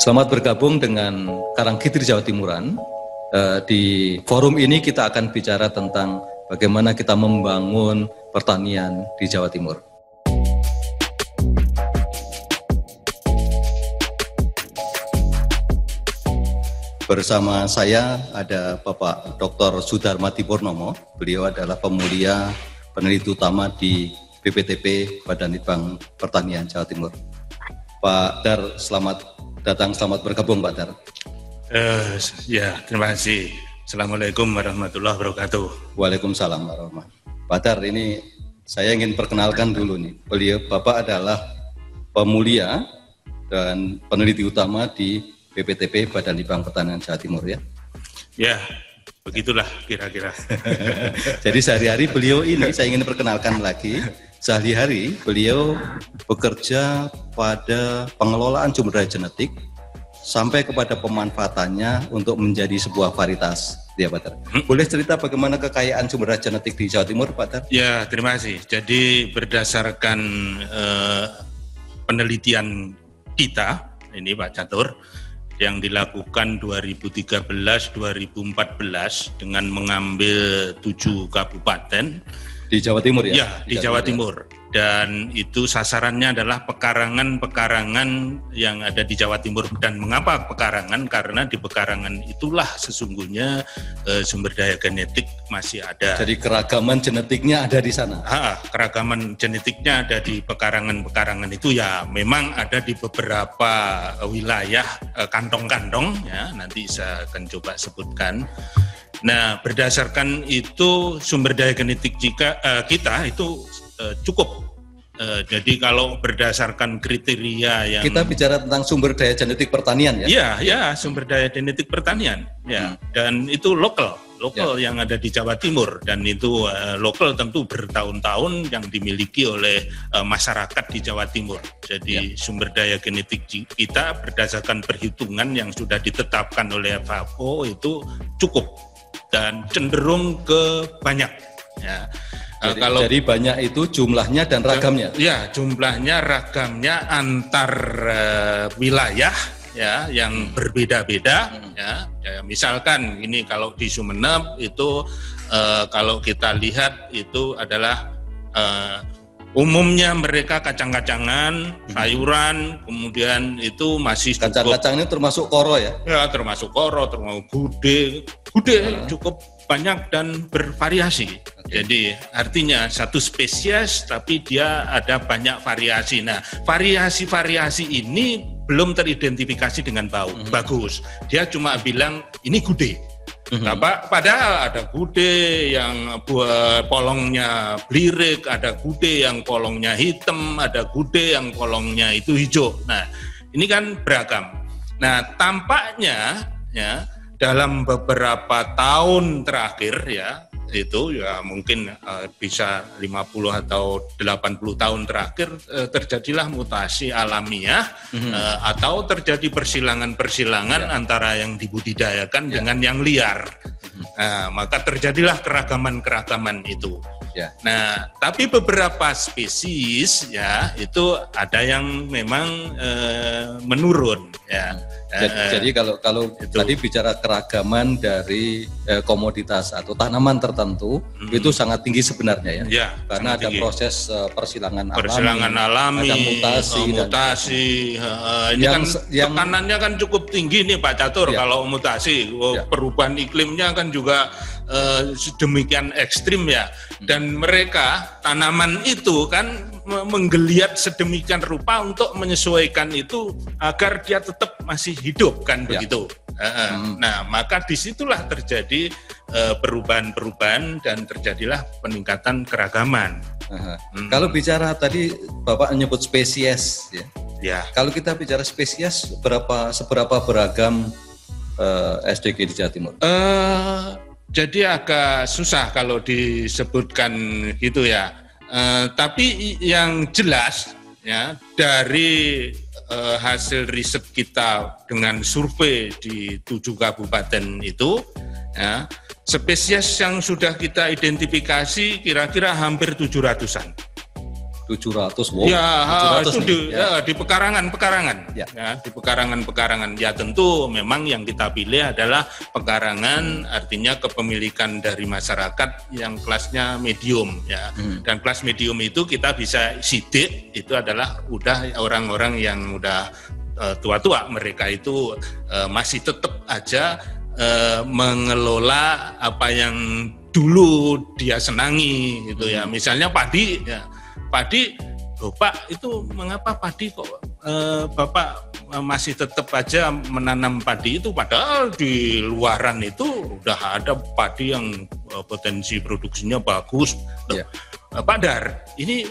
Selamat bergabung dengan Karangkidri Jawa Timuran. Eh, di forum ini kita akan bicara tentang bagaimana kita membangun pertanian di Jawa Timur. Bersama saya ada Bapak Dr. Sudarmati Purnomo. Beliau adalah pemulia peneliti utama di BPTP Badan Litbang Pertanian Jawa Timur. Pak Dar, selamat datang. Selamat bergabung, Pak Dar. Uh, ya, terima kasih. Assalamualaikum warahmatullahi wabarakatuh. Waalaikumsalam warahmatullahi Pak Dar, ini saya ingin perkenalkan dulu nih. Beliau Bapak adalah pemulia dan peneliti utama di BPTP Badan Litbang Pertanian Jawa Timur ya. Ya, begitulah kira-kira. Jadi sehari-hari beliau ini saya ingin perkenalkan lagi Sehari-hari beliau bekerja pada pengelolaan sumber daya genetik sampai kepada pemanfaatannya untuk menjadi sebuah varietas ya Pak Ter. Hmm? Boleh cerita bagaimana kekayaan sumber daya genetik di Jawa Timur Pak Ter? Ya terima kasih. Jadi berdasarkan uh, penelitian kita ini Pak Catur yang dilakukan 2013-2014 dengan mengambil tujuh kabupaten di Jawa Timur ya? Ya, di, Jawa, Jawa Timur. Dan itu sasarannya adalah pekarangan-pekarangan yang ada di Jawa Timur. Dan mengapa pekarangan? Karena di pekarangan itulah sesungguhnya e, sumber daya genetik masih ada. Jadi keragaman genetiknya ada di sana? Ha, keragaman genetiknya ada di pekarangan-pekarangan itu ya memang ada di beberapa wilayah e, kantong-kantong ya nanti saya akan coba sebutkan. Nah, berdasarkan itu sumber daya genetik jika uh, kita itu uh, cukup. Uh, jadi kalau berdasarkan kriteria yang kita bicara tentang sumber daya genetik pertanian ya? Iya, ya sumber daya genetik pertanian. Ya, hmm. dan itu lokal, lokal ya. yang ada di Jawa Timur dan itu uh, lokal tentu bertahun-tahun yang dimiliki oleh uh, masyarakat di Jawa Timur. Jadi ya. sumber daya genetik kita berdasarkan perhitungan yang sudah ditetapkan oleh FAO itu cukup dan cenderung ke banyak. Ya. Jadi, kalau dari banyak itu jumlahnya dan ragamnya. Ya, jumlahnya, ragamnya antar uh, wilayah ya yang berbeda-beda hmm. ya. ya. Misalkan ini kalau di Sumeneb itu uh, kalau kita lihat itu adalah uh, Umumnya mereka kacang-kacangan, hmm. sayuran, kemudian itu masih kacang-kacang ini termasuk koro ya? Ya termasuk koro, termasuk gude, gude hmm. cukup banyak dan bervariasi. Okay. Jadi artinya satu spesies tapi dia ada banyak variasi. Nah variasi-variasi ini belum teridentifikasi dengan bau hmm. bagus. Dia cuma bilang ini gude. Mm-hmm. Nah, padahal ada gude yang buat polongnya blirik, ada gude yang polongnya hitam, ada gude yang polongnya itu hijau. Nah, ini kan beragam. Nah, tampaknya ya dalam beberapa tahun terakhir ya itu ya mungkin uh, bisa 50 atau 80 tahun terakhir uh, terjadilah mutasi alamiah mm-hmm. uh, atau terjadi persilangan-persilangan yeah. antara yang dibudidayakan yeah. dengan yang liar. Mm-hmm. Nah, maka terjadilah keragaman-keragaman itu. Yeah. Nah, tapi beberapa spesies ya itu ada yang memang uh, menurun ya. Jadi, eh, jadi kalau kalau itu. tadi bicara keragaman dari eh, komoditas atau tanaman tertentu hmm. itu sangat tinggi sebenarnya ya. ya Karena ada tinggi. proses uh, persilangan, persilangan alami, ada mutasi, uh, mutasi. Dan, uh, ini yang, kan yang, tekanannya kan cukup tinggi nih Pak Catur ya. kalau mutasi. Oh, ya. Perubahan iklimnya kan juga uh, sedemikian ekstrim ya. Dan mereka tanaman itu kan menggeliat sedemikian rupa untuk menyesuaikan itu agar dia tetap masih hidup kan ya. begitu. Hmm. Nah, maka di situlah terjadi uh, perubahan-perubahan dan terjadilah peningkatan keragaman. Hmm. Kalau bicara tadi Bapak menyebut spesies ya. Ya. Kalau kita bicara spesies berapa seberapa beragam uh, eh, SDG di Jawa Timur? Uh, jadi agak susah kalau disebutkan gitu ya Uh, tapi yang jelas ya dari uh, hasil riset kita dengan survei di tujuh kabupaten itu ya spesies yang sudah kita identifikasi kira-kira hampir tujuh ratusan. 700 wow. Ya, 700 itu nih, di, ya. ya, di pekarangan-pekarangan. Ya. Ya. di pekarangan-pekarangan. Ya tentu memang yang kita pilih adalah pekarangan artinya kepemilikan dari masyarakat yang kelasnya medium ya. Hmm. Dan kelas medium itu kita bisa sidik itu adalah udah orang-orang yang udah eh, tua-tua mereka itu eh, masih tetap aja eh, mengelola apa yang dulu dia senangi gitu ya. Misalnya padi ya. Padi Loh, Pak, itu mengapa padi kok eh, Bapak eh, masih tetap aja menanam padi itu padahal di luaran itu udah ada padi yang eh, potensi produksinya bagus. Loh, Ya. eh, Pak Dar, ini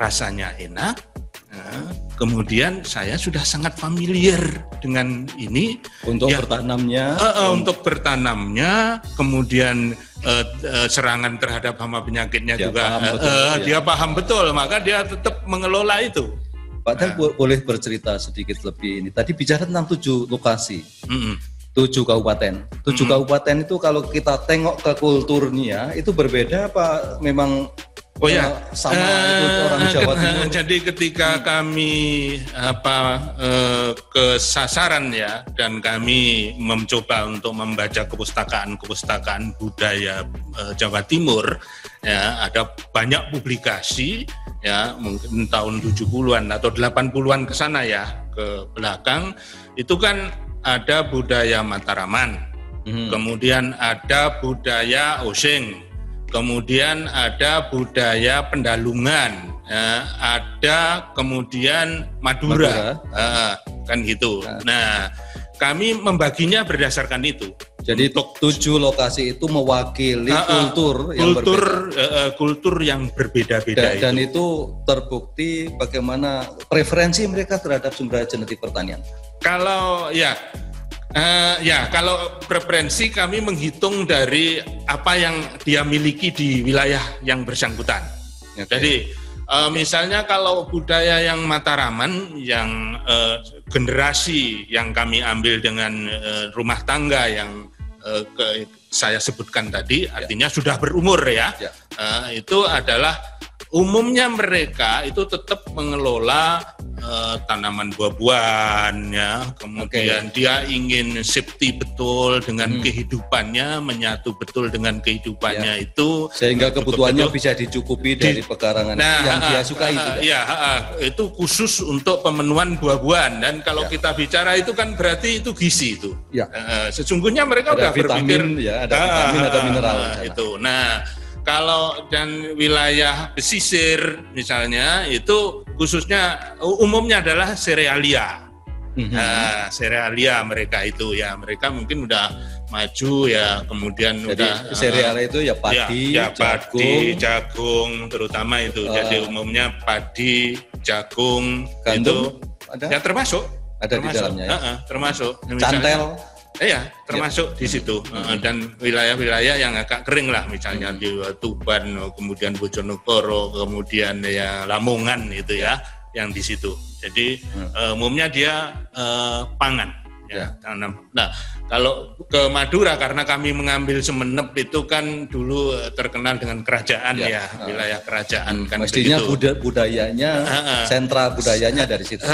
rasanya enak. Nah, kemudian saya sudah sangat familiar dengan ini Untuk Ya. bertanamnya Eh, eh, untuk bertanamnya, kemudian eh, eh, serangan terhadap hama penyakitnya Dia juga paham eh, betul, eh, ya. dia paham betul, maka dia tetap mengelola itu. Pak Dar bo- boleh bercerita sedikit lebih ini. Tadi bicara tentang tujuh lokasi, Mm-mm. tujuh kabupaten. Tujuh kabupaten itu kalau kita tengok ke kulturnya itu berbeda apa memang Oh ya, eh, sama itu orang Eh, Jawa ket- Timur? Jadi ketika kami apa eh, ke sasaran ya dan kami mencoba untuk membaca kepustakaan-kepustakaan budaya eh, Jawa Timur ya ada banyak publikasi ya mungkin tahun 70-an atau 80-an ke sana ya ke belakang itu kan ada budaya Mataraman Mhm. kemudian ada budaya Osing, kemudian ada budaya Pendalungan, eh, ada kemudian Madura, Eh, kan gitu. Nah, kami membaginya berdasarkan itu. Jadi tujuh lokasi itu mewakili Ah, ah, kultur yang kultur berbeda. eh, kultur yang berbeda-beda Dan, itu. dan itu terbukti bagaimana preferensi mereka terhadap sumber genetik pertanian. Kalau ya, eh, ya kalau preferensi kami menghitung dari apa yang dia miliki di wilayah yang bersangkutan. Oke. Jadi eh, misalnya kalau budaya yang Mataraman, yang eh, generasi yang kami ambil dengan eh, rumah tangga yang eh, ke- saya sebutkan tadi, artinya sudah berumur ya, Ya. Eh, itu adalah umumnya mereka itu tetap mengelola eh, tanaman buah-buahan ya kemudian dia ingin safety betul dengan Hmm. kehidupannya menyatu betul dengan kehidupannya itu Sehingga kebutuhannya betul. bisa dicukupi dari pekarangan Nah, yang dia ah, sukai. ah, juga. Iya, ah, ah. itu khusus untuk pemenuhan buah-buahan dan kalau Ya. kita bicara itu kan berarti itu gizi itu. Ya. Eh, sesungguhnya mereka Ada udah vitamin, berpikir ya, ada vitamin, ada mineral di sana. itu. Nah, kalau dan wilayah pesisir misalnya itu khususnya umumnya adalah serealia. Mhm. Nah, serealia mereka itu ya, mereka mungkin udah maju ya, kemudian Jadi udah sereal itu ya padi, ya, ya, jagung, padi, jagung terutama itu. Eh. Jadi umumnya padi, jagung Gandum itu ada? ya termasuk Ada di termasuk, dalamnya ya? Heeh, termasuk. Misalnya- cantel. Eh, ya, termasuk di situ dan wilayah-wilayah yang agak kering lah, misalnya di Tuban, kemudian Bojonegoro, kemudian ya Lamongan itu ya, yang di situ. Jadi eh, umumnya dia eh, pangan, ya, tanam. Nah, kalau ke Madura karena kami mengambil Semenep itu kan dulu eh, terkenal dengan kerajaan Ya. ya, wilayah kerajaan kan Mestinya begitu. buda- budayanya, sentra budayanya dari situ.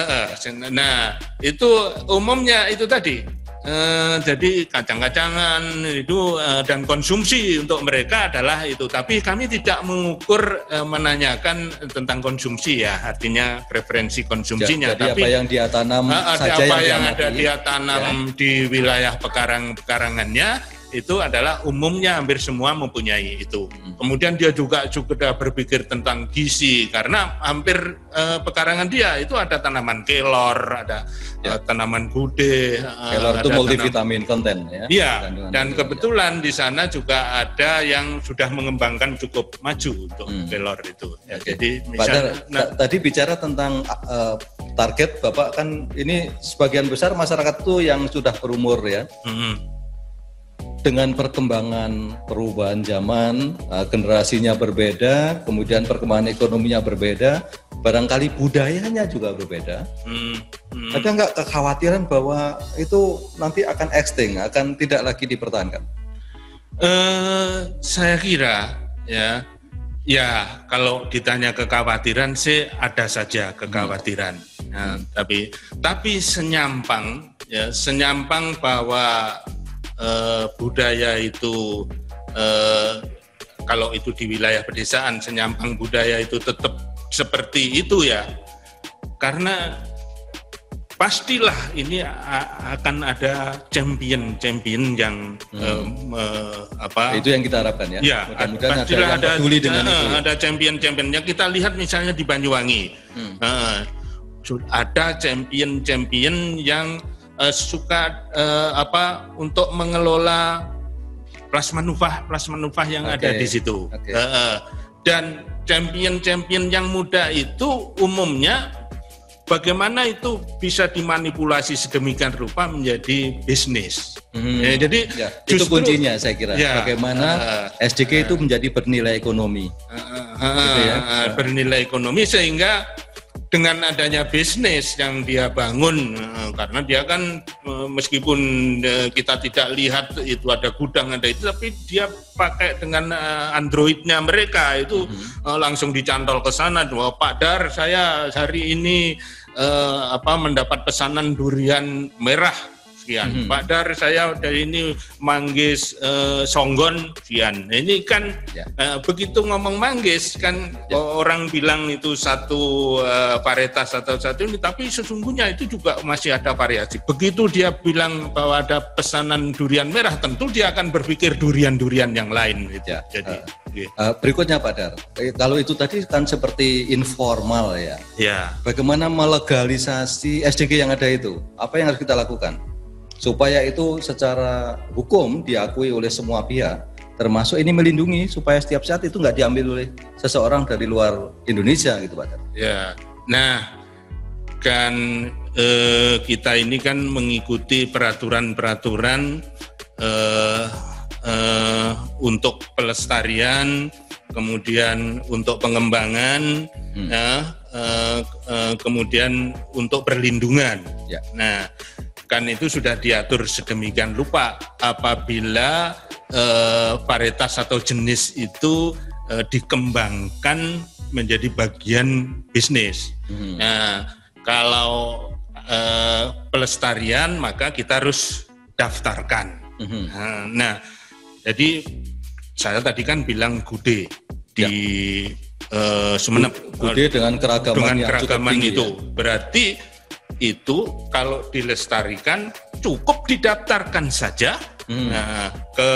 Nah, itu umumnya itu tadi. Eh, jadi kacang-kacangan itu eh, dan konsumsi untuk mereka adalah itu. Tapi kami tidak mengukur eh, menanyakan tentang konsumsi ya, artinya preferensi konsumsinya. Jadi tapi apa yang dia tanam ada saja apa yang, yang ada dia tanam di wilayah pekarang-pekarangannya itu adalah umumnya hampir semua mempunyai itu. Hmm. Kemudian dia juga juga berpikir tentang gizi karena hampir eh, pekarangan dia itu ada tanaman kelor, ada Ya. eh, tanaman gude, eh, Kelor itu multivitamin konten ya. Iya, dan vitamin. kebetulan di sana juga ada yang sudah mengembangkan cukup maju untuk Hmm. kelor itu. Ya, Oke. Jadi misalnya, ta- tadi bicara tentang uh, target Bapak kan ini sebagian besar masyarakat tuh yang sudah berumur ya. mm, Dengan perkembangan perubahan zaman, uh, generasinya berbeda, kemudian perkembangan ekonominya berbeda, barangkali budayanya juga berbeda. mm, mm. Ada nggak kekhawatiran bahwa itu nanti akan extinct, akan tidak lagi dipertahankan? Eh, saya kira ya Ya, kalau ditanya kekhawatiran sih ada saja kekhawatiran. Nah, tapi tapi senyampang ya senyampang bahwa eh, budaya itu eh, kalau itu di wilayah pedesaan senyampang budaya itu tetap seperti itu ya. Karena pastilah ini akan ada champion-champion yang eh, me- apa Itu yang kita harapkan ya. Ya, Mudah-mudahan ada yang peduli dengan eh, itu. Ada champion-championnya. Kita lihat misalnya di Banyuwangi, Hmm. Eh, ada champion-champion yang eh, suka eh, apa untuk mengelola plasma nufah, plasma nufah yang Oke, ada di situ. oke. Eh, eh. dan champion-champion yang muda itu umumnya bagaimana itu bisa dimanipulasi sedemikian rupa menjadi bisnis. Hmm. Ya, jadi Ya, itu justru- kuncinya saya kira. Ya, Bagaimana eh, SDG itu menjadi bernilai ekonomi. Gitu ya. uh, bernilai ekonomi sehingga dengan adanya bisnis yang dia bangun uh, karena dia kan uh, meskipun uh, kita tidak lihat itu ada gudang ada itu tapi dia pakai dengan androidnya mereka. Itu uh, langsung dicantol ke sana bahwa Pak Dar saya hari ini uh, apa mendapat pesanan durian merah sekian. Pak Dar saya dari ini manggis eh, songgon sekian. Ini kan Ya. eh, begitu ngomong manggis kan orang bilang itu satu eh, varietas atau satu ini tapi sesungguhnya itu juga masih ada variasi. Begitu dia bilang bahwa ada pesanan durian merah tentu dia akan berpikir durian-durian yang lain gitu. Ya. Jadi iya. Eh, berikutnya Pak Dar, Eh, kalau itu tadi kan seperti informal ya. ya. Bagaimana melegalisasi SDG yang ada itu? Apa yang harus kita lakukan? Supaya itu secara hukum diakui oleh semua pihak, termasuk ini melindungi supaya setiap saat itu nggak diambil oleh seseorang dari luar Indonesia gitu Pak. Ya, nah kan eh, kita ini kan mengikuti peraturan-peraturan eh, eh, untuk pelestarian, kemudian untuk pengembangan, ya, eh, eh, kemudian untuk perlindungan. Ya. Nah, kan itu sudah diatur sedemikian rupa apabila eh, varietas atau jenis itu eh, dikembangkan menjadi bagian bisnis. Nah, kalau eh, pelestarian maka kita harus daftarkan. Mhm. Nah, Nah, jadi saya tadi kan bilang gude di eh, Sumeneb Bude dengan keragaman dengan yang cukup keragaman tinggi itu. ya. Berarti itu kalau dilestarikan cukup didaftarkan saja Hmm. nah, ke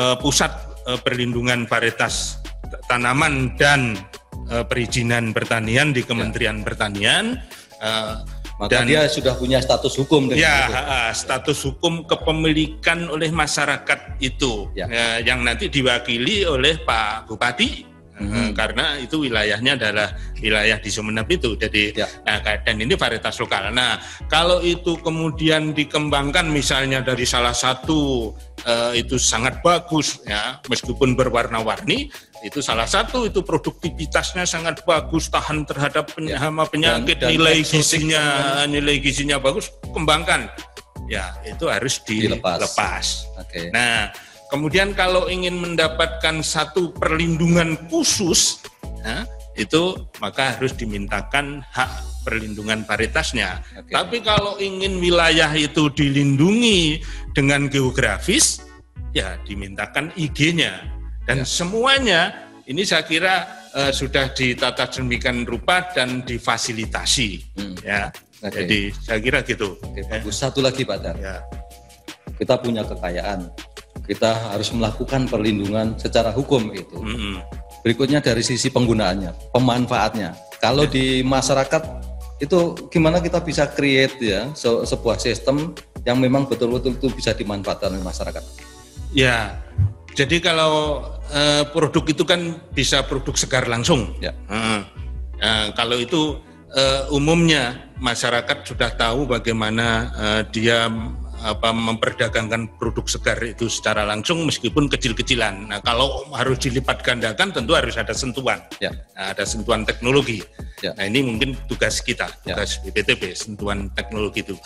eh, pusat eh, perlindungan varietas tanaman dan eh, perizinan pertanian di Kementerian Pertanian. eh, Maka dia sudah punya status hukum dengan Ya, itu. ha, status hukum kepemilikan oleh masyarakat itu Ya. ya, yang nanti diwakili oleh Pak Bupati Eh, karena itu wilayahnya adalah wilayah di Sumeneb itu. Jadi Ya. nah, dan ini varietas lokal. Nah, kalau itu kemudian dikembangkan misalnya dari salah satu eh, itu sangat bagus ya, meskipun berwarna-warni, itu salah satu itu produktivitasnya sangat bagus, tahan terhadap peny- Ya. hama penyakit, Dan- dan nilai gizinya nilai gizinya bagus, kembangkan. Ya, itu harus Dilepas. dilepas. Oke. Nah, kemudian kalau ingin mendapatkan satu perlindungan khusus, ya, itu maka harus dimintakan hak perlindungan varietasnya. Oke. Tapi kalau ingin wilayah itu dilindungi dengan geografis, ya dimintakan IG-nya. Dan Ya. semuanya ini saya kira eh, sudah ditata sedemikian rupa dan difasilitasi. Hmm. Ya, Oke. jadi saya kira gitu. Oke, Ya. bagus. Satu lagi Pak Dar. Ya. Kita punya kekayaan. Kita harus melakukan perlindungan secara hukum itu. Mm-mm. Berikutnya dari sisi penggunaannya, pemanfaatnya. Kalau di masyarakat itu gimana kita bisa create ya se- sebuah sistem yang memang betul-betul itu bisa dimanfaatkan oleh masyarakat. Ya, jadi kalau eh, produk itu kan bisa produk segar langsung. Ya. Nah, kalau itu eh, umumnya masyarakat sudah tahu bagaimana eh, dia apa memperdagangkan produk segar itu secara langsung meskipun kecil-kecilan. Nah, kalau harus dilipat gandakan tentu harus ada sentuhan. Ya. Nah, ada sentuhan teknologi. Ya. Nah, ini mungkin tugas kita, Ya. tugas BPTB, sentuhan teknologi itu.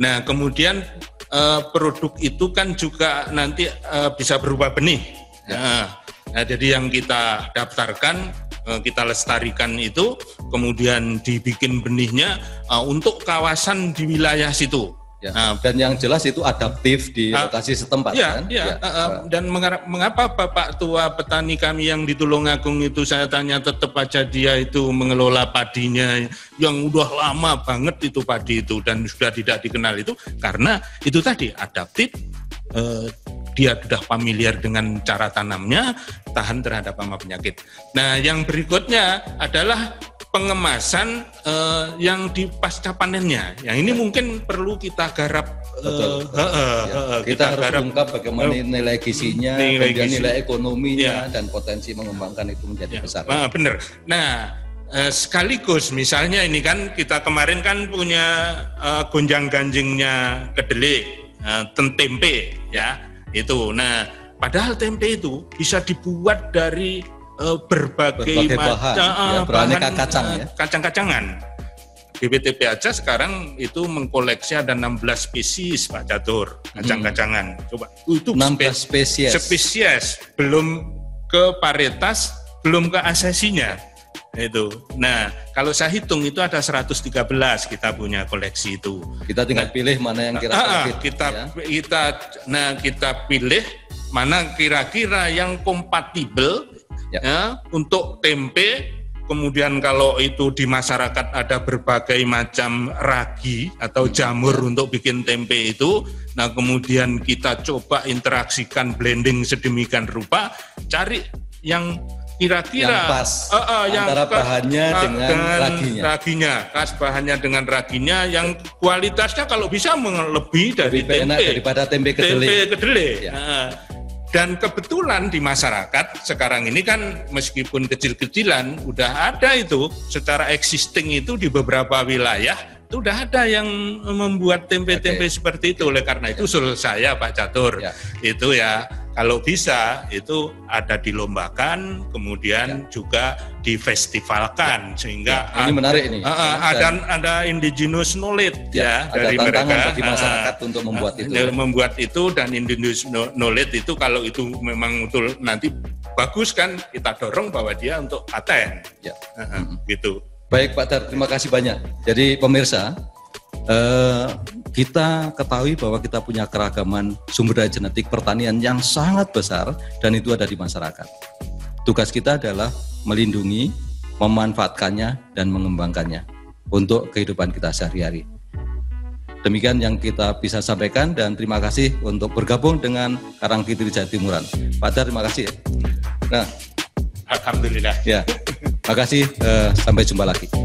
Nah, kemudian eh, produk itu kan juga nanti eh, bisa berubah benih. Nah, Nah, jadi yang kita daftarkan eh, kita lestarikan itu, kemudian dibikin benihnya uh, untuk kawasan di wilayah situ. Ya. Nah, dan yang jelas itu adaptif di uh, lokasi setempat ya, kan? Ya, ya. Uh, uh, dan mengapa Bapak Tua petani kami yang di Tulungagung itu saya tanya tetap aja dia itu mengelola padinya yang udah lama banget itu padi itu dan sudah tidak dikenal itu karena itu tadi adaptif uh, dia sudah familiar dengan cara tanamnya, tahan terhadap hama penyakit. Nah, yang berikutnya adalah pengemasan uh, yang di pasca panennya. Yang ini mungkin perlu kita garap. Uh, Uh, uh, ya. uh, kita, kita harus garap, ungkap bagaimana uh, nilai gizinya, nilai, gizi. nilai ekonominya, ya. dan potensi mengembangkan itu menjadi ya. besar. Uh, benar. Nah, sekaligus misalnya ini kan kita kemarin kan punya uh, gonjang ganjingnya kedelai, uh, tempe ya itu. Nah, padahal tempe itu bisa dibuat dari uh, berbagai, berbagai bahan, uh, ya, beraneka bahan, kacang ya. Kacang-kacangan. BPTP aja sekarang itu mengkoleksi ada 16 spesies Pak Catur kacang-kacangan. Hmm. Coba itu 16 spesies. Spesies belum ke paritas, belum ke asesinya. Itu. Nah, kalau saya hitung itu ada 113 kita punya koleksi itu. Kita tinggal nah, pilih mana yang kira-kira uh, kita ya? kita nah kita pilih mana kira-kira yang kompatibel ya. ya untuk tempe kemudian kalau itu di masyarakat ada berbagai macam ragi atau jamur ya. untuk bikin tempe itu nah kemudian kita coba interaksikan blending sedemikian rupa cari yang kira-kira yang pas uh, uh, yang antara bahannya uh, dengan, dengan raginya. raginya, kas bahannya dengan raginya yang kualitasnya kalau bisa lebih dari Lebih tempe daripada tempe kedelai. Tempe kedelai. Ya. Nah, dan kebetulan di masyarakat sekarang ini kan meskipun kecil-kecilan udah ada itu. Secara existing itu di beberapa wilayah itu udah ada yang membuat tempe-tempe okay. seperti itu oleh karena itu usul saya Pak Catur ya. itu ya kalau bisa itu ada dilombakan kemudian ya. juga difestivalkan ya. sehingga ya, ini menarik ini uh, uh, ada ada indigenous knowledge ya, ya dari mereka bagi masyarakat uh, untuk membuat itu membuat itu dan indigenous knowledge itu kalau itu memang betul nanti bagus kan kita dorong bahwa dia untuk paten ya. uh, uh, hmm. gitu Baik Pak Dar, terima kasih banyak. Jadi pemirsa, eh, kita ketahui bahwa kita punya keragaman sumber daya genetik pertanian yang sangat besar dan itu ada di masyarakat. Tugas kita adalah melindungi, memanfaatkannya, dan mengembangkannya untuk kehidupan kita sehari-hari. Demikian yang kita bisa sampaikan dan terima kasih untuk bergabung dengan Karang Fitri Jatimuran. Pak Dar, terima kasih. Nah, Alhamdulillah. Ya. Makasih, uh, sampai jumpa lagi.